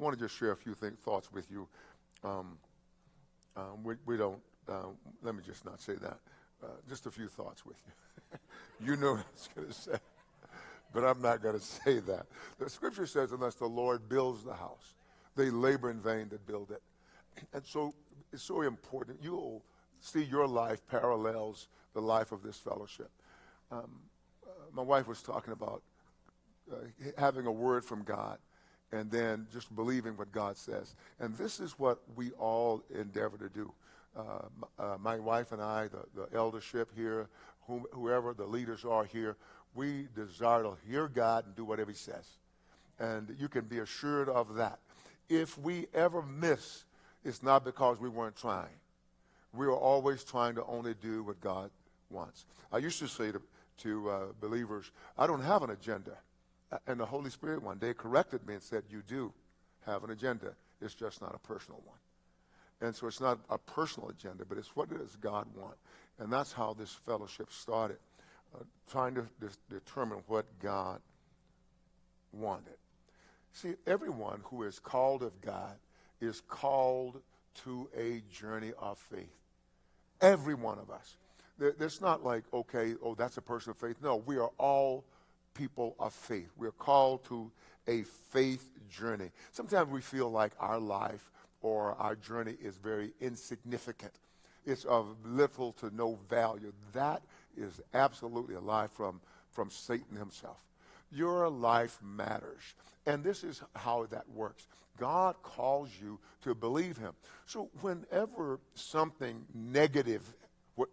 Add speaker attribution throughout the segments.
Speaker 1: I want to just share a few th- thoughts with you. Um, um, we, we, don't, uh, let me just not say that. Uh, just a few thoughts with you. you know what I was going to say, but I'm not going to say that. The scripture says, unless the Lord builds the house, they labor in vain that build it. And so it's so important. You'll see your life parallels the life of this fellowship. Um, uh, my wife was talking about uh, having a word from God and then just believing what God says. And this is what we all endeavor to do. Uh, uh, my wife and I, the, the eldership here, whom, whoever the leaders are here, we desire to hear God and do whatever He says. And you can be assured of that. If we ever miss, it's not because we weren't trying. We are always trying to only do what God wants. I used to say to, to uh, believers, I don't have an agenda. And the Holy Spirit one day corrected me and said, You do have an agenda. It's just not a personal one. And so it's not a personal agenda, but it's what does God want? And that's how this fellowship started, uh, trying to de- determine what God wanted. See, everyone who is called of God is called to a journey of faith. Every one of us. It's not like, okay, oh, that's a person of faith. No, we are all people of faith. We're called to a faith journey. Sometimes we feel like our life or our journey is very insignificant. It's of little to no value. That is absolutely a lie from, from Satan himself. Your life matters. And this is how that works. God calls you to believe him. So whenever something negative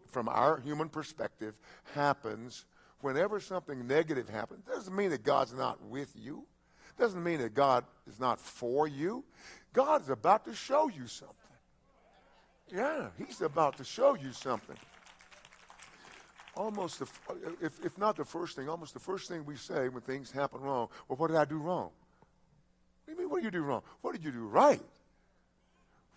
Speaker 1: from our human perspective happens, whenever something negative happens, doesn't mean that God's not with you. Doesn't mean that God is not for you. God is about to show you something. Yeah, he's about to show you something. Almost, the, if, if not the first thing, almost the first thing we say when things happen wrong, well, what did I do wrong? What do you mean, what did you do wrong? What did you do right?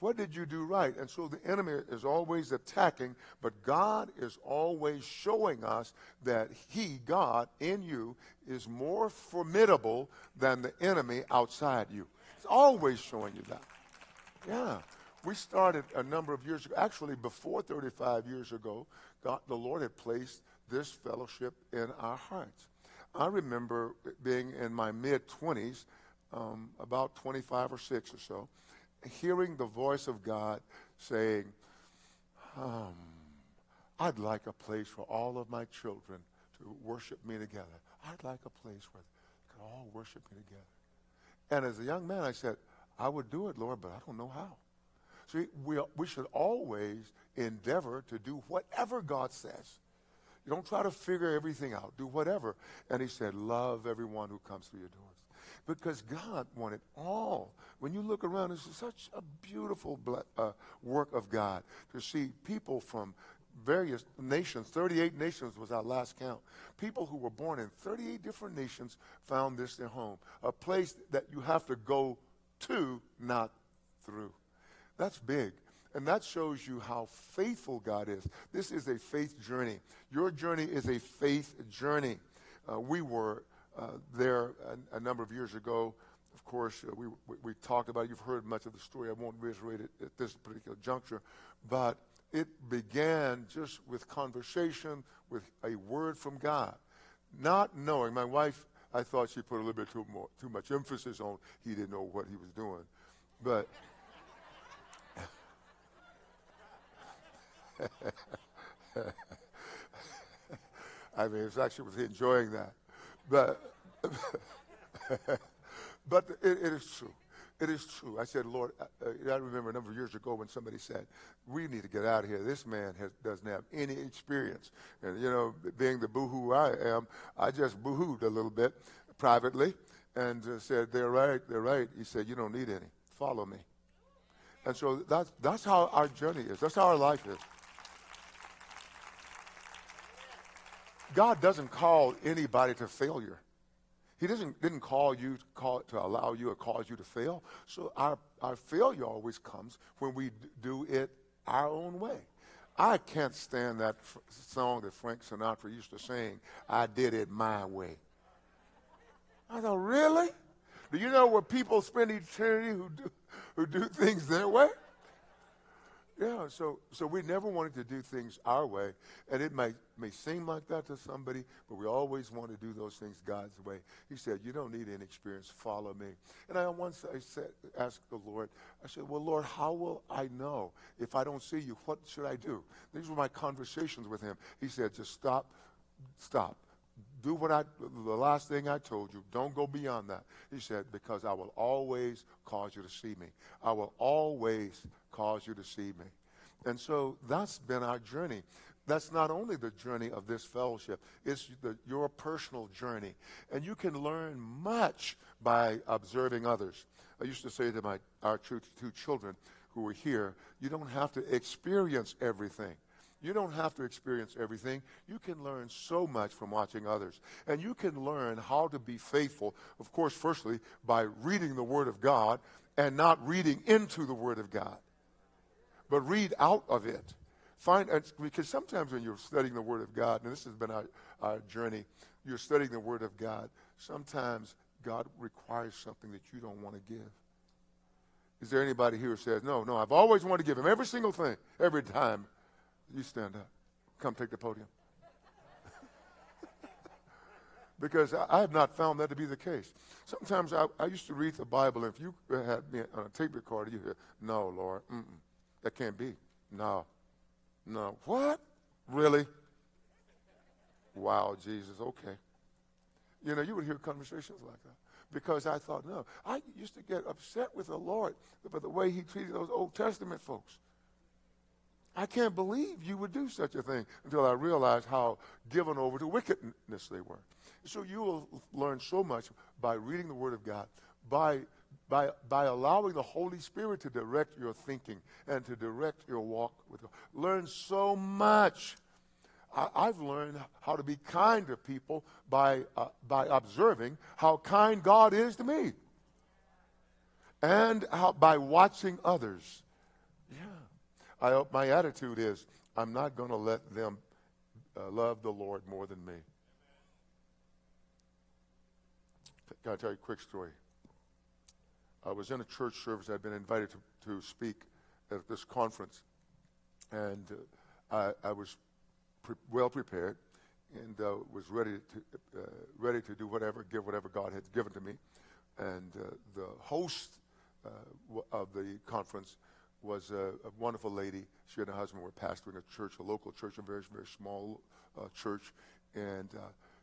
Speaker 1: What did you do right? And so the enemy is always attacking, but God is always showing us that He, God, in you, is more formidable than the enemy outside you. He's always showing you that. Yeah. We started a number of years ago, actually before 35 years ago, God, the Lord had placed this fellowship in our hearts. I remember being in my mid 20s, um, about 25 or 6 or so, hearing the voice of God saying, um, I'd like a place for all of my children to worship me together. I'd like a place where they could all worship me together. And as a young man, I said, I would do it, Lord, but I don't know how. See, we, we should always endeavor to do whatever God says. You don't try to figure everything out. Do whatever. And he said, love everyone who comes through your doors because God wanted all. When you look around, it's such a beautiful uh, work of God to see people from various nations. 38 nations was our last count. People who were born in 38 different nations found this their home, a place that you have to go to, not through. That's big. And that shows you how faithful God is. This is a faith journey. Your journey is a faith journey. Uh, we were there a, a, number of years ago. Of course, uh, we, we, we, talked about it. You've heard much of the story. I won't reiterate it at this particular juncture. But it began just with conversation, with a word from God. Not knowing, my wife, I thought she put a little bit too, more, too much emphasis on he didn't know what he was doing. But I mean, it's actually was enjoying that. But, but it, it is true. It is true. I said, Lord, I, I, remember a number of years ago when somebody said, we need to get out of here. This man has, doesn't have any experience. And, you know, being the boohoo I am, I just boohooed a little bit privately and uh, said, they're right, they're right. He said, you don't need any. Follow me. And so that's, that's how our journey is. That's how our life is. God doesn't call anybody to failure. He doesn't didn't call you to, call, to allow you or cause you to fail. So our, our failure always comes when we do it our own way. I can't stand that f- song that Frank Sinatra used to sing, I did it my way. I thought, really? Do you know where people spend eternity who do, who do things their way? Yeah, so so we never wanted to do things our way, and it may may seem like that to somebody, but we always want to do those things God's way. He said, "You don't need any experience. Follow me." And I once I said, asked the Lord, I said, "Well, Lord, how will I know if I don't see you? What should I do?" These were my conversations with Him. He said, "Just stop, stop." do what I, the last thing I told you. Don't go beyond that. He said, because I will always cause you to see me. I will always cause you to see me. And so that's been our journey. That's not only the journey of this fellowship, it's the, your personal journey. And you can learn much by observing others. I used to say to my, our two, two children who were here, you don't have to experience everything. You don't have to experience everything. You can learn so much from watching others. And you can learn how to be faithful, of course, firstly, by reading the Word of God and not reading into the Word of God, but read out of it. Find, because sometimes when you're studying the Word of God, and this has been our, our journey, you're studying the Word of God, sometimes God requires something that you don't want to give. Is there anybody here who says, no, no, I've always wanted to give him every single thing, every time. You stand up. Come take the podium. because I, I, have not found that to be the case. Sometimes I, I, used to read the Bible, and if you had me on a tape recorder, you hear, no, Lord, that can't be. No, no. What? Really? Wow, Jesus, okay. You know, you would hear conversations like that because I thought, no. I used to get upset with the Lord for the way he treated those Old Testament folks. I can't believe you would do such a thing until I realized how given over to wickedness they were. So you will learn so much by reading the Word of God, by, by, by allowing the Holy Spirit to direct your thinking and to direct your walk with God. Learn so much. I, have learned how to be kind to people by, uh, by observing how kind God is to me and how, by watching others. Yeah. I, my attitude is I'm not going to let them uh, love the Lord more than me. Can I tell you a quick story? I was in a church service. I'd been invited to, to speak at this conference, and uh, I, I, was pre- well prepared and uh, was ready to uh, ready to do whatever, give whatever God had given to me. And uh, the host uh, w- of the conference was a, a, wonderful lady. She and her husband were pastoring a church, a local church, a very, very small church. And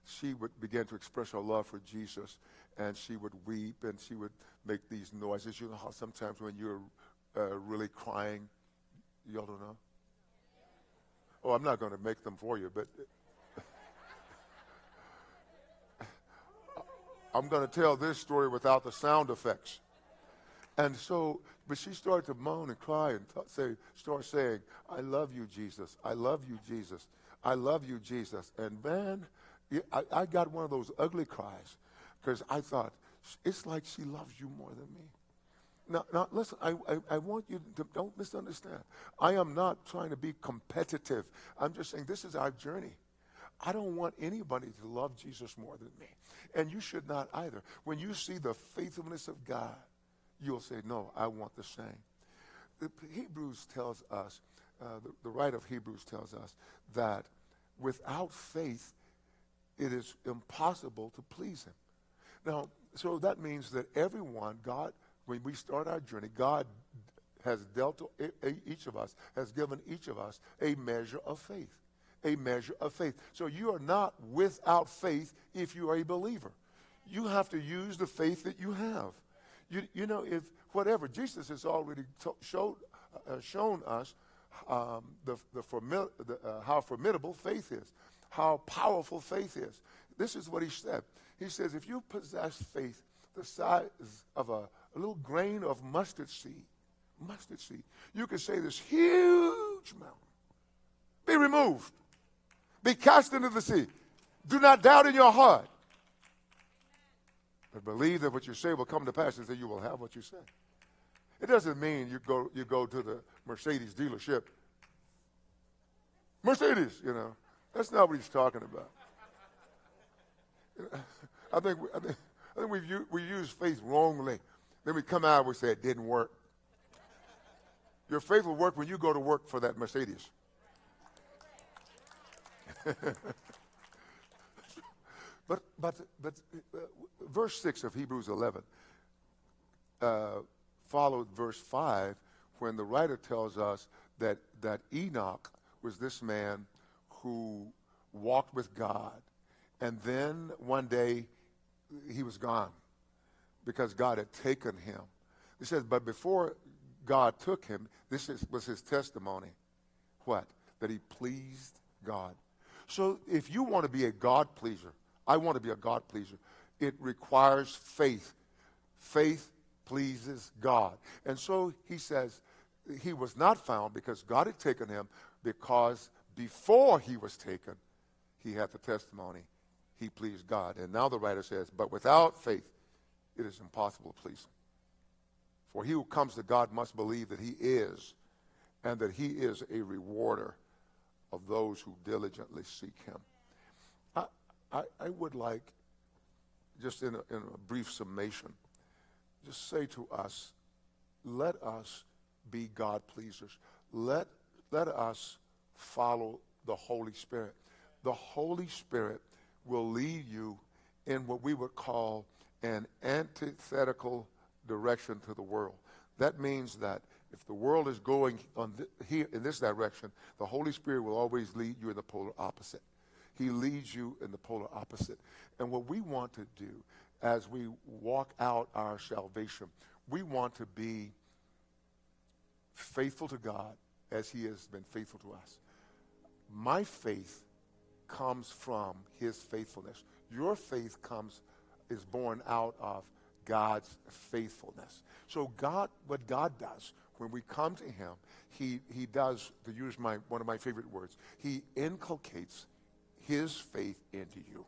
Speaker 1: she would begin to express her love for Jesus. And she would weep and she would make these noises. You know how sometimes when you're uh, really crying, y'all don't know? Oh, I'm not going to make them for you, but I'm going to tell this story without the sound effects. And so, but she started to moan and cry and say, start saying, I love you, Jesus. I love you, Jesus. I love you, Jesus. And man, I, I got one of those ugly cries because I thought, it's like she loves you more than me. Now, now listen, I, I, I, want you to don't misunderstand. I am not trying to be competitive. I'm just saying this is our journey. I don't want anybody to love Jesus more than me. And you should not either. When you see the faithfulness of God, you'll say, No, I want the same. The Hebrews tells us, uh, the, the writer of Hebrews tells us that without faith, it is impossible to please Him. Now, so that means that everyone, God, when we start our journey, God has dealt to each of us, has given each of us a measure of faith. A measure of faith. So you are not without faith if you are a believer. You have to use the faith that you have. You, you know, if whatever, Jesus has already showed, uh, shown us um, the, the, the uh, how formidable faith is, how powerful faith is. This is what he said. He says, if you possess faith the size of a, a little grain of mustard seed, mustard seed, you can say this huge mountain, be removed, be cast into the sea. Do not doubt in your heart but believe that what you say will come to pass and that you will have what you say. It doesn't mean you go, you go to the Mercedes dealership. Mercedes, you know. That's not what he's talking about. I think, I think, I think we've, we use faith wrongly. Then we come out and we say it didn't work. Your faith will work when you go to work for that Mercedes. but but but uh, verse six of Hebrews eleven uh, followed verse five when the writer tells us that that Enoch was this man who walked with God, and then one day he was gone because God had taken him. He says, but before God took him, this is, was his testimony. What? That he pleased God. So if you want to be a God pleaser, I want to be a God pleaser, it requires faith. Faith pleases God. And so he says he was not found because God had taken him because before he was taken, he had the testimony he pleased God. And now the writer says, but without faith, it is impossible to please him. For he who comes to God must believe that he is, and that he is a rewarder of those who diligently seek him. I, I, I would like, just in a, in a brief summation, just say to us, let us be God pleasers. Let, let us follow the Holy Spirit. The Holy Spirit will lead you in what we would call an antithetical direction to the world. That means that if the world is going on th- here in this direction, the Holy Spirit will always lead you in the polar opposite. He leads you in the polar opposite. And what we want to do as we walk out our salvation, we want to be faithful to God as He has been faithful to us. My faith comes from His faithfulness. Your faith comes is born out of God's faithfulness. So God, what God does when we come to Him, He He does to use my one of my favorite words. He inculcates His faith into you.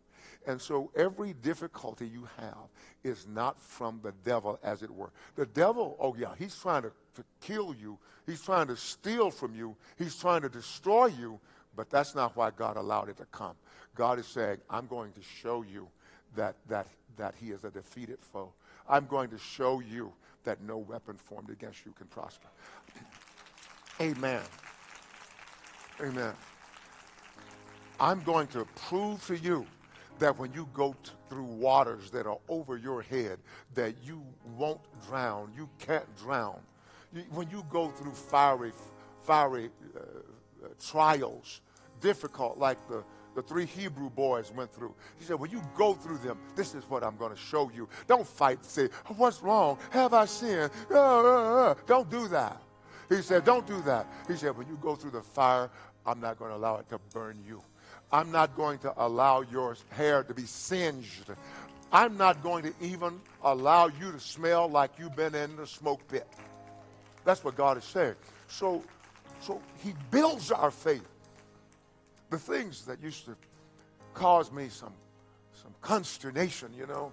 Speaker 1: And so every difficulty you have is not from the devil, as it were. The devil, oh yeah, he's trying to, to kill you. He's trying to steal from you. He's trying to destroy you. But that's not why God allowed it to come. God is saying, I'm going to show you that, that, that he is a defeated foe. I'm going to show you that no weapon formed against you can prosper. Amen. Amen. I'm going to prove to you that when you go t- through waters that are over your head, that you won't drown. You can't drown. You, when you go through fiery, fiery uh, uh, trials, difficult like the the three Hebrew boys went through. He said, when you go through them, this is what I'm going to show you. Don't fight, say, what's wrong? Have I sinned? Uh, uh, uh. Don't do that. He said, don't do that. He said, when you go through the fire, I'm not going to allow it to burn you. I'm not going to allow your hair to be singed. I'm not going to even allow you to smell like you've been in the smoke pit. That's what God is saying. So, so he builds our faith the things that used to cause me some, some consternation, you know,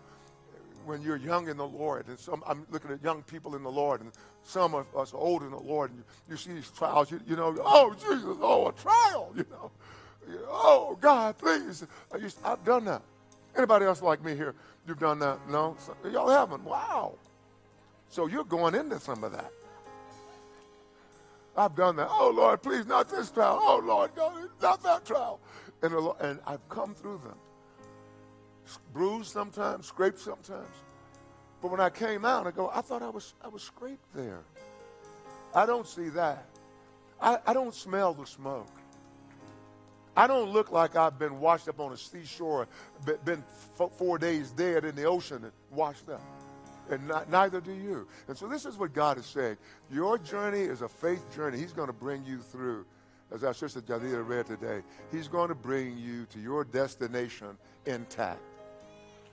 Speaker 1: when you're young in the Lord. And some, I'm looking at young people in the Lord, and some of us are old in the Lord, and you, you see these trials, you, you, know, oh, Jesus, oh, a trial, you know. Oh, God, please. I I've done that. Anybody else like me here? You've done that? No? So, y'all haven't? Wow. So you're going into some of that. I've done that. Oh, Lord, please, not this trial. Oh, Lord, God, not that trial. And, Lord, and I've come through them. Bruised sometimes, scraped sometimes. But when I came out, I go, I thought I was, I was scraped there. I don't see that. I, I don't smell the smoke. I don't look like I've been washed up on a seashore, been four days dead in the ocean and washed up and not, neither do you. And so this is what God is saying. Your journey is a faith journey. He's going to bring you through. As our sister Jadida read today, he's going to bring you to your destination intact.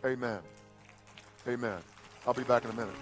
Speaker 1: Amen. Amen. I'll be back in a minute.